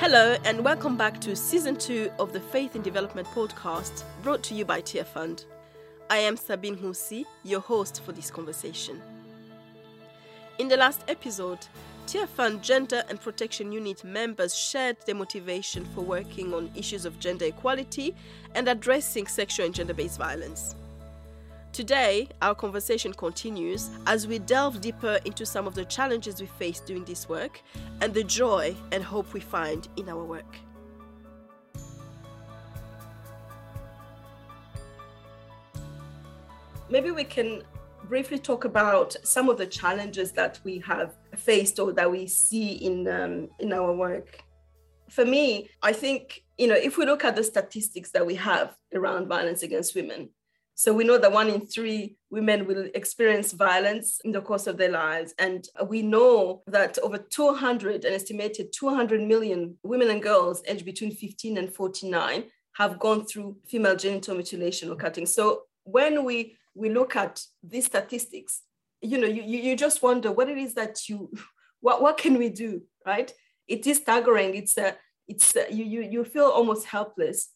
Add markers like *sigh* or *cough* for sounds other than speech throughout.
Hello, and welcome back to season two of the Faith in Development podcast brought to you by Tearfund. I am Sabine Husi, your host for this conversation. In the last episode, Tearfund Gender and Protection Unit members shared their motivation for working on issues of gender equality and addressing sexual and gender based violence. Today, our conversation continues as we delve deeper into some of the challenges we face doing this work and the joy and hope we find in our work. Maybe we can briefly talk about some of the challenges that we have faced or that we see in um, in our work. For me, I think you know if we look at the statistics that we have around violence against women, so we know that one in three women will experience violence in the course of their lives. And we know that over 200, an estimated 200 million women and girls aged between 15 and 49 have gone through female genital mutilation or cutting. So when we, we look at these statistics, you know, you, you just wonder what it is that you, what, what can we do, right? It is staggering. It's a, it's a, you, you, you feel almost helpless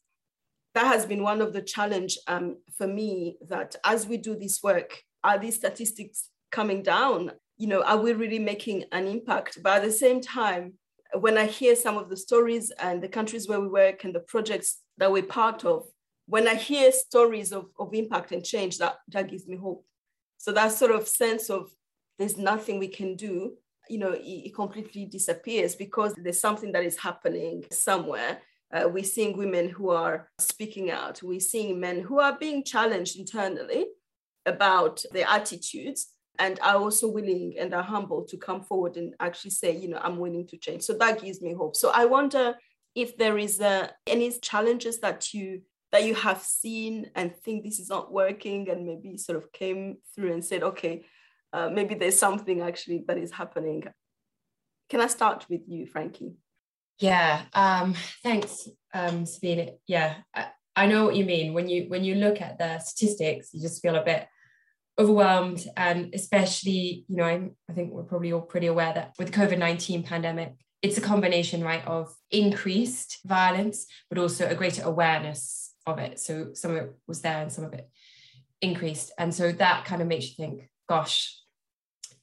that has been one of the challenge um, for me that as we do this work are these statistics coming down? You know are we really making an impact? But at the same time when i hear some of the stories and the countries where we work and the projects that we're part of when i hear stories of, of impact and change that that gives me hope. So that sort of sense of there's nothing we can do you know it, it completely disappears because there's something that is happening somewhere uh, we're seeing women who are speaking out. We're seeing men who are being challenged internally about their attitudes and are also willing and are humble to come forward and actually say, you know, I'm willing to change. So that gives me hope. So I wonder if there is uh, any challenges that you that you have seen and think this is not working and maybe sort of came through and said, okay, uh, maybe there's something actually that is happening. Can I start with you, Frankie? Yeah, um, thanks, um, Sabine. Yeah, I, I know what you mean. When you when you look at the statistics, you just feel a bit overwhelmed, and especially, you know, I, I think we're probably all pretty aware that with the COVID nineteen pandemic, it's a combination, right, of increased violence, but also a greater awareness of it. So some of it was there, and some of it increased, and so that kind of makes you think, gosh,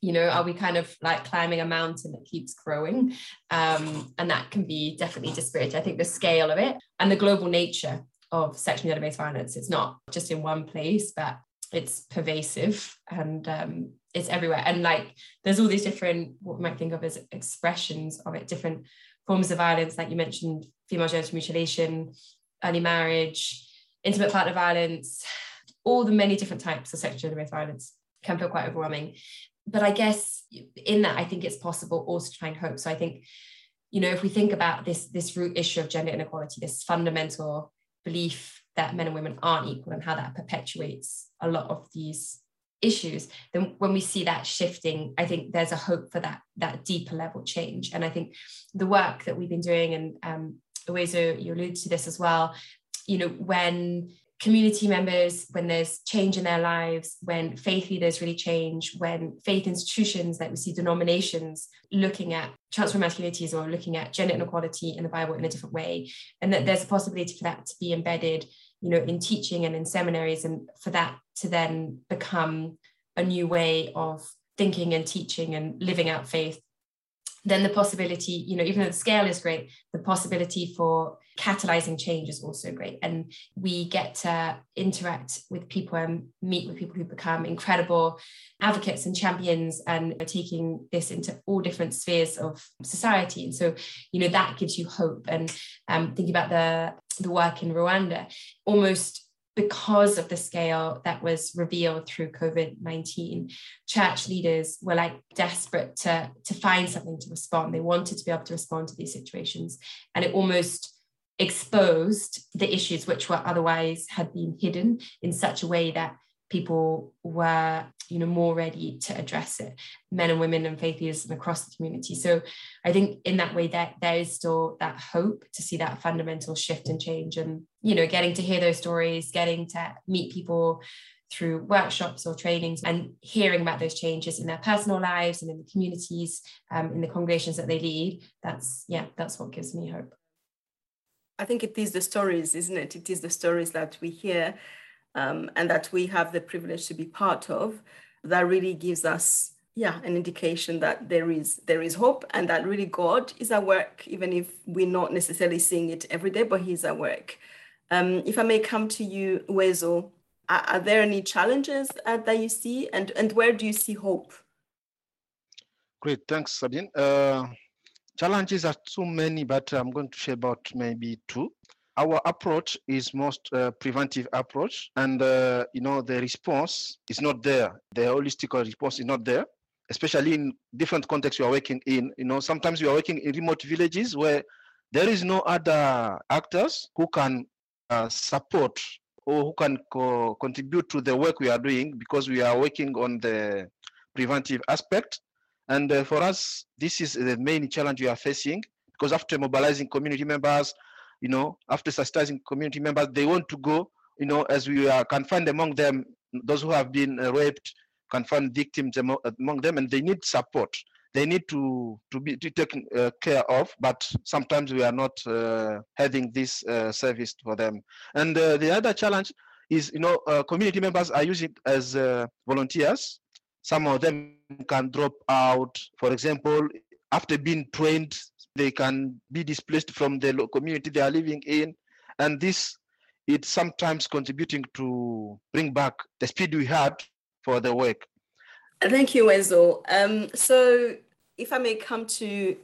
you know are we kind of like climbing a mountain that keeps growing? Um, and that can be definitely disparate i think the scale of it and the global nature of sexual gender-based violence. It's not just in one place but it's pervasive and um, it's everywhere. And like there's all these different what we might think of as expressions of it different forms of violence like you mentioned female genital mutilation early marriage intimate partner violence all the many different types of sexual gender-based violence can feel quite overwhelming but I guess in that, I think it's possible also to find hope. So I think, you know, if we think about this this root issue of gender inequality, this fundamental belief that men and women aren't equal and how that perpetuates a lot of these issues then when we see that shifting i think there's a hope for that that deeper level change and i think the work that we've been doing and um ways you allude to this as well you know when community members, when there's change in their lives, when faith leaders really change, when faith institutions, like we see denominations looking at transform masculinities or looking at gender inequality in the Bible in a different way, and that there's a possibility for that to be embedded, you know, in teaching and in seminaries, and for that to then become a new way of thinking and teaching and living out faith. Then the possibility, you know, even though the scale is great, the possibility for catalyzing change is also great. And we get to interact with people and meet with people who become incredible advocates and champions and taking this into all different spheres of society. And so, you know, that gives you hope. And um, thinking about the the work in Rwanda, almost because of the scale that was revealed through COVID 19, church leaders were like desperate to, to find something to respond. They wanted to be able to respond to these situations. And it almost exposed the issues which were otherwise had been hidden in such a way that people were you know more ready to address it men and women and faith leaders across the community so i think in that way that there is still that hope to see that fundamental shift and change and you know getting to hear those stories getting to meet people through workshops or trainings and hearing about those changes in their personal lives and in the communities, um, in the congregations that they lead. That's, yeah, that's what gives me hope. I think it is the stories, isn't it? It is the stories that we hear um, and that we have the privilege to be part of that really gives us yeah an indication that there is there is hope and that really god is at work even if we're not necessarily seeing it every day but he's at work. Um, if i may come to you Uwezo, are, are there any challenges uh, that you see? And and where do you see hope? Great. Thanks sabine. Uh, challenges are too many but i'm going to share about maybe two. Our approach is most uh, preventive approach and uh, you know the response is not there. The holistic response is not there especially in different contexts you are working in. You know sometimes you are working in remote villages where there is no other actors who can uh, support or who can co- contribute to the work we are doing because we are working on the preventive aspect and uh, for us this is the main challenge we are facing because after mobilizing community members you know, after sensitizing community members, they want to go, you know, as we can find among them those who have been uh, raped, can find victims among, among, them, and they need support. They need to to be to taken uh, care of, but sometimes we are not uh, having this uh, service for them. And uh, the other challenge is, you know, community members are using as volunteers. Some of them can drop out. For example, after being trained they can be displaced from the community they are living in. And this it's sometimes contributing to bring back the speed we had for the work. Thank you Uwezo um, so if i may come to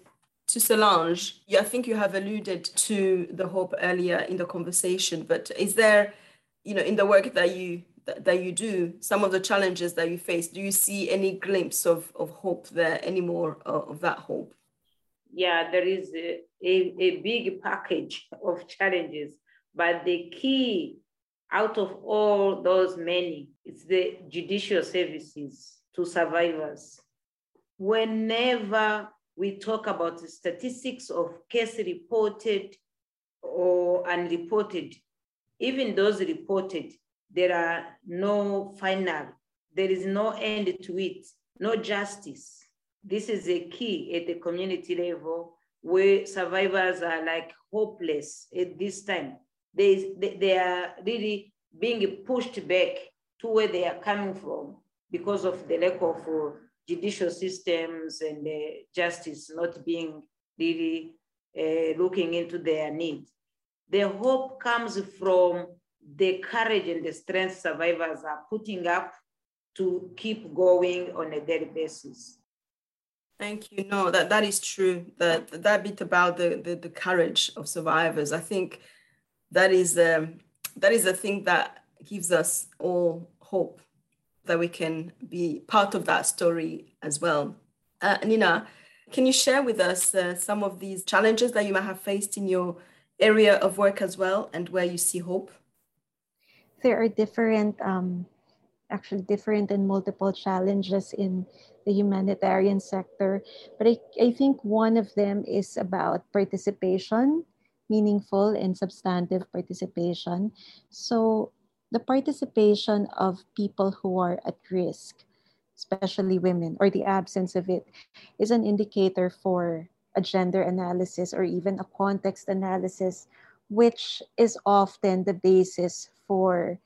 to Solange, I think you have alluded to the hope earlier in the conversation, but is there, you know, in the work that you that you do, some of the challenges that you face, do you see any glimpse of, of hope there, any more uh, of that hope? yeah, there is a, a, a big package of challenges, but the key out of all those many, it's the judicial services to survivors. Whenever we talk about the statistics of case reported or unreported, even those reported, there are no final, there is no end to it, no justice this is a key at the community level where survivors are like hopeless at this time. They, they, are really being pushed back to where they are coming from because of the lack of uh, judicial systems and justice not being really uh, looking into their needs. The hope comes from the courage and the strength survivors are putting up to keep going on a daily basis. Thank you. No, that, that is true. That that bit about the, the, the courage of survivors, I think that is um, that is a thing that gives us all hope that we can be part of that story as well. Uh, Nina, can you share with us uh, some of these challenges that you might have faced in your area of work as well, and where you see hope? There are different, um, actually different and multiple challenges in the humanitarian sector. But I, I think one of them is about participation, meaningful and substantive participation. So the participation of people who are at risk, especially women, or the absence of it, is an indicator for a gender analysis or even a context analysis, which is often the basis for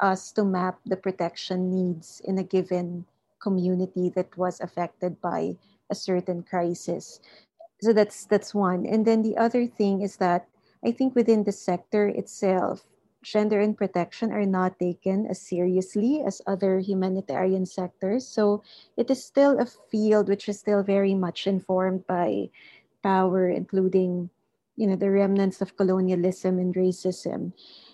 us to map the protection needs in a given community that was affected by a certain crisis. So that's that's one. And then the other thing is that I think within the sector itself, gender and protection are not taken as seriously as other humanitarian sectors. So it is still a field which is still very much informed by power, including you know the remnants of colonialism and racism.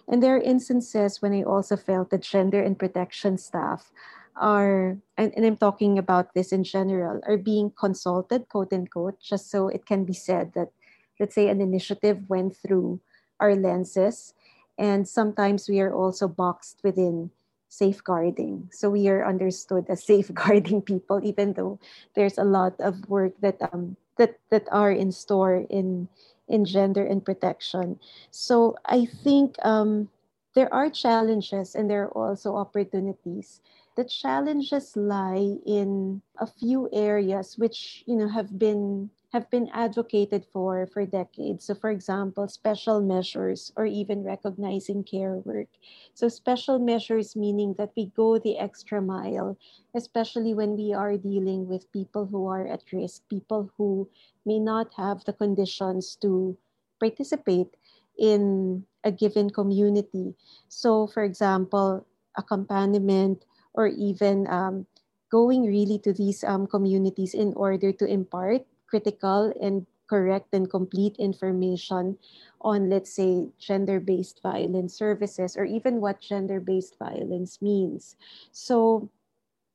And there are instances when I also felt that gender and protection staff are and, and i'm talking about this in general are being consulted quote unquote just so it can be said that let's say an initiative went through our lenses. And sometimes we are also boxed within safeguarding. So we are understood as *laughs* safeguarding people even though there's a lot of work that um that that are in store in in gender and protection so i think um there are challenges and there are also opportunities. The challenges lie in a few areas which you know have been have been advocated for for decades. So, for example, special measures or even recognizing care work. So, special measures meaning that we go the extra mile, especially when we are dealing with people who are at risk, people who may not have the conditions to participate in a given community. So, for example, accompaniment or even um, going really to these um, communities in order to impart critical and correct and complete information on, let's say, gender based violence services or even what gender based violence means. So,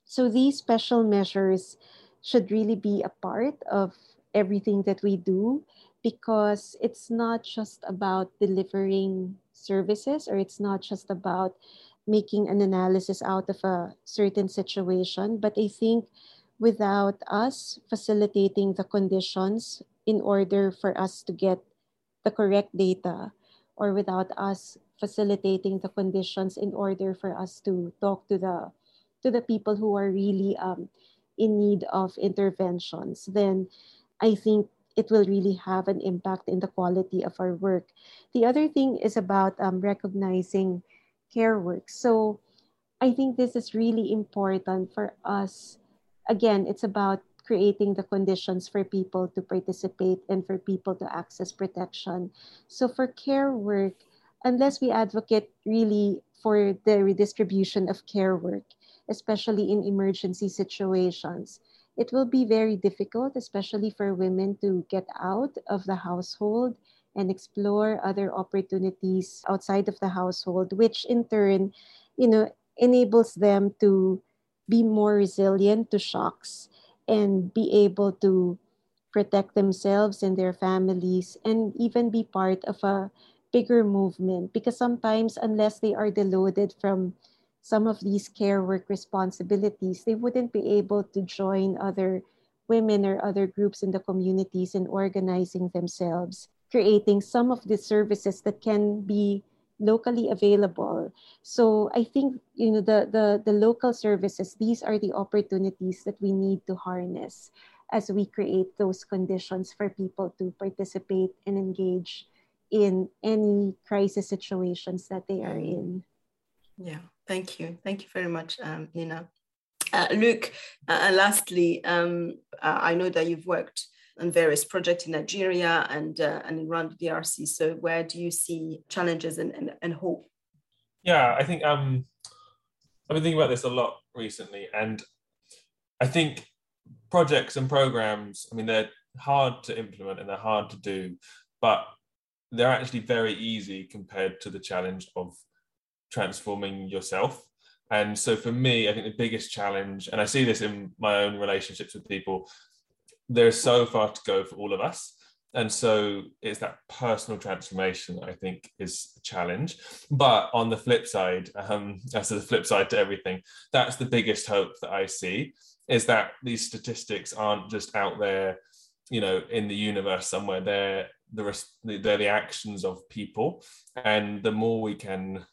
so these special measures should really be a part of everything that we do because it's not just about delivering services or it's not just about making an analysis out of a certain situation, but I think without us facilitating the conditions in order for us to get the correct data or without us facilitating the conditions in order for us to talk to the to the people who are really um, in need of interventions then i think it will really have an impact in the quality of our work. The other thing is about um, recognizing care work. So i think this is really important for us again, it's about creating the conditions for people to participate and for people to access protection. So for care work, unless we advocate really for the redistribution of care work, especially in emergency situations, it will be very difficult, especially for women to get out of the household and explore other opportunities outside of the household, which in turn, you know, enables them to be more resilient to shocks and be able to protect themselves and their families and even be part of a bigger movement. Because sometimes unless they are deluded from some of these care work responsibilities they wouldn't be able to join other women or other groups in the communities in organizing themselves creating some of the services that can be locally available. So I think you know the, the the local services, these are the opportunities that we need to harness as we create those conditions for people to participate and engage in any crisis situations that they are in. Yeah, thank you. Thank you very much, um, Nina. Uh, Luke, uh, lastly, um, uh, I know that you've worked on various projects in Nigeria and uh, and around the DRC. So where do you see challenges and, and, and hope? Yeah, I think um, I've been thinking about this a lot recently, and I think projects and programs. I mean, they're hard to implement and they're hard to do, but they're actually very easy compared to the challenge of transforming yourself. And so for me, I think the biggest challenge, and I see this in my own relationships with people, there's so far to go for all of us. And so it's that personal transformation I think is a challenge. But on the flip side, um, *laughs* as the flip side to everything, that's the biggest hope that I see is that these statistics aren't just out there, you know, in the universe somewhere. They're the they're the actions of people, and the more we can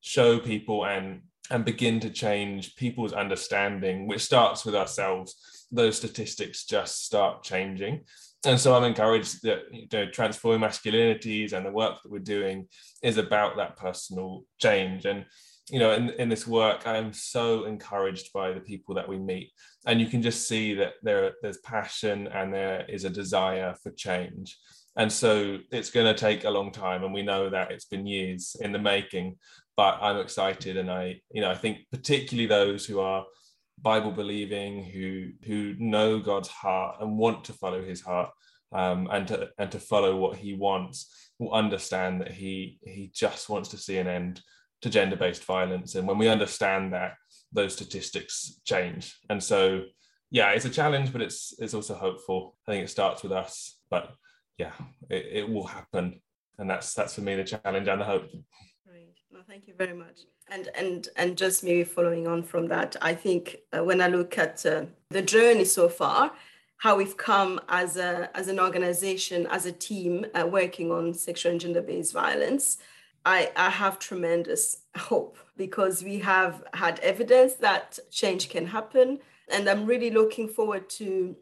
show people and and begin to change people's understanding, which starts with ourselves those statistics just start changing. And so I'm encouraged that you know, transforming masculinities and the work that we're doing is about that personal change. And you know, in, in this work, I am so encouraged by the people that we meet. And you can just see that there, there's passion and there is a desire for change. And so it's going to take a long time. And we know that it's been years in the making, but I'm excited. And I, you know, I think particularly those who are Bible believing, who who know God's heart and want to follow His heart, um, and to and to follow what He wants, will understand that He He just wants to see an end to gender-based violence. And when we understand that, those statistics change. And so, yeah, it's a challenge, but it's it's also hopeful. I think it starts with us, but yeah, it, it will happen, and that's that's for me the challenge and the hope. Thank you very much. And and and just maybe following on from that, I think uh, when I look at uh, the journey so far, how we've come as a as an organization, as a team uh, working on sexual and gender based violence, I, I have tremendous hope because we have had evidence that change can happen. And I'm really looking forward to,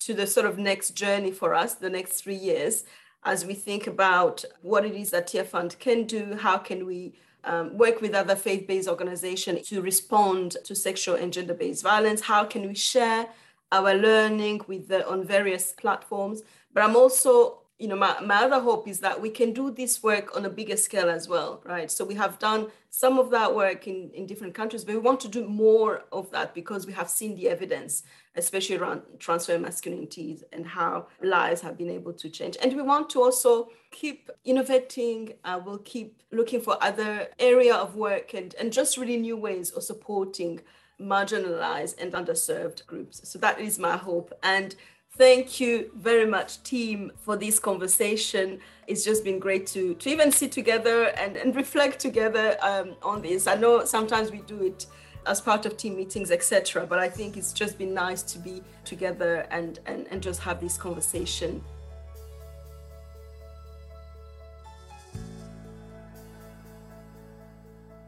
to the sort of next journey for us, the next three years, as we think about what it is that Tearfund can do, how can we um, work with other faith-based organizations to respond to sexual and gender-based violence, how can we share our learning with the, on various platforms. But I'm also you know, my, my other hope is that we can do this work on a bigger scale as well, right? So we have done some of that work in, in different countries, but we want to do more of that because we have seen the evidence, especially around transforming masculinities and how lives have been able to change. And we want to also keep innovating. Uh, we'll keep looking for other area of work and, and just really new ways of supporting marginalized and underserved groups. So that is my hope. And Thank you very much, team, for this conversation. It's just been great to, to even sit together and, and reflect together um, on this. I know sometimes we do it as part of team meetings, etc. But I think it's just been nice to be together and, and, and just have this conversation.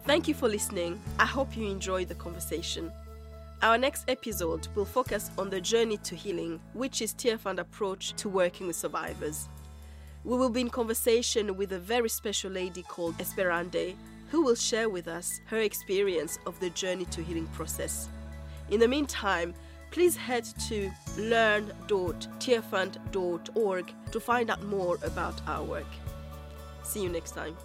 Thank you for listening. I hope you enjoyed the conversation. Our next episode will focus on the journey to healing, which is Tearfund approach to working with survivors. We will be in conversation with a very special lady called Esperance, who will share with us her experience of the journey to healing process. In the meantime, please head to learn.tearfund.org to find out more about our work. See you next time.